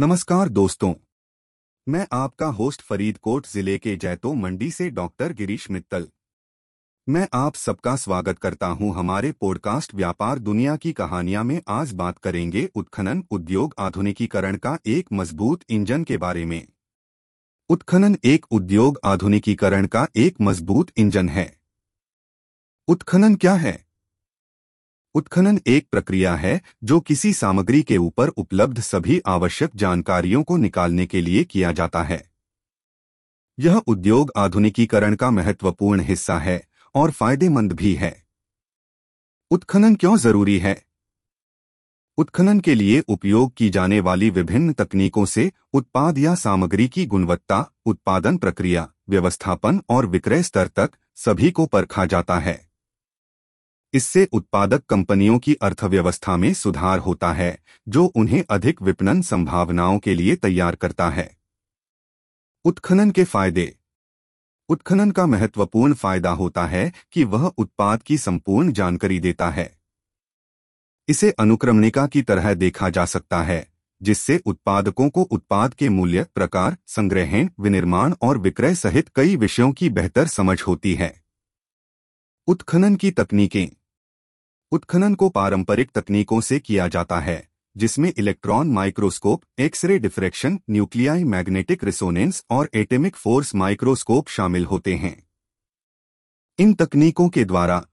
नमस्कार दोस्तों। मैं आपका होस्ट फरीदकोट ज़िले के जैतो मंडी से डॉक्टर गिरीश मित्तल। मैं आप सबका स्वागत करता हूँ हमारे पॉडकास्ट व्यापार दुनिया की कहानियाँ में आज बात करेंगे उत्खनन उद्योग आधुनिकीकरण का एक मज़बूत इंजन के बारे में। उत्खनन एक उद्योग आधुनिकीकरण का एक मज़बूत इंजन है। उत्खनन क्या है? उत्खनन एक प्रक्रिया है जो किसी सामग्री के ऊपर उपलब्ध सभी आवश्यक जानकारियों को निकालने के लिए किया जाता है। यह उद्योग आधुनिकीकरण का महत्वपूर्ण हिस्सा है और फ़ायदेमंद भी है। उत्खनन क्यों ज़रूरी है? उत्खनन के लिए उपयोग की जाने वाली विभिन्न तकनीकों से उत्पाद या सामग्री की गुणवत्ता, उत्पादन प्रक्रिया, व्यवस्थापन और विक्रय स्तर तक सभी को परखा जाता है। इससे उत्पादक कंपनियों की अर्थव्यवस्था में सुधार होता है, जो उन्हें अधिक विपणन संभावनाओं के लिए तैयार करता है। उत्खनन के फ़ायदे। उत्खनन का महत्वपूर्ण फ़ायदा होता है कि वह उत्पाद की संपूर्ण जानकारी देता है। इसे अनुक्रमणिका की तरह देखा जा सकता है, जिससे उत्पादकों को उत्पाद के मूल्य, प्रकार, संग्रहण, विनिर्माण और विक्रय सहित कई विषयों की बेहतर समझ होती है। उत्खनन की तकनीकें। उत्खनन को पारंपरिक तकनीकों से किया जाता है, जिसमें electron microscope, x ray diffraction, nuclear magnetic resonance और एटेमिक फोर्स माइक्रोस्कोप शामिल होते हैं। इन तकनीकों के द्वारा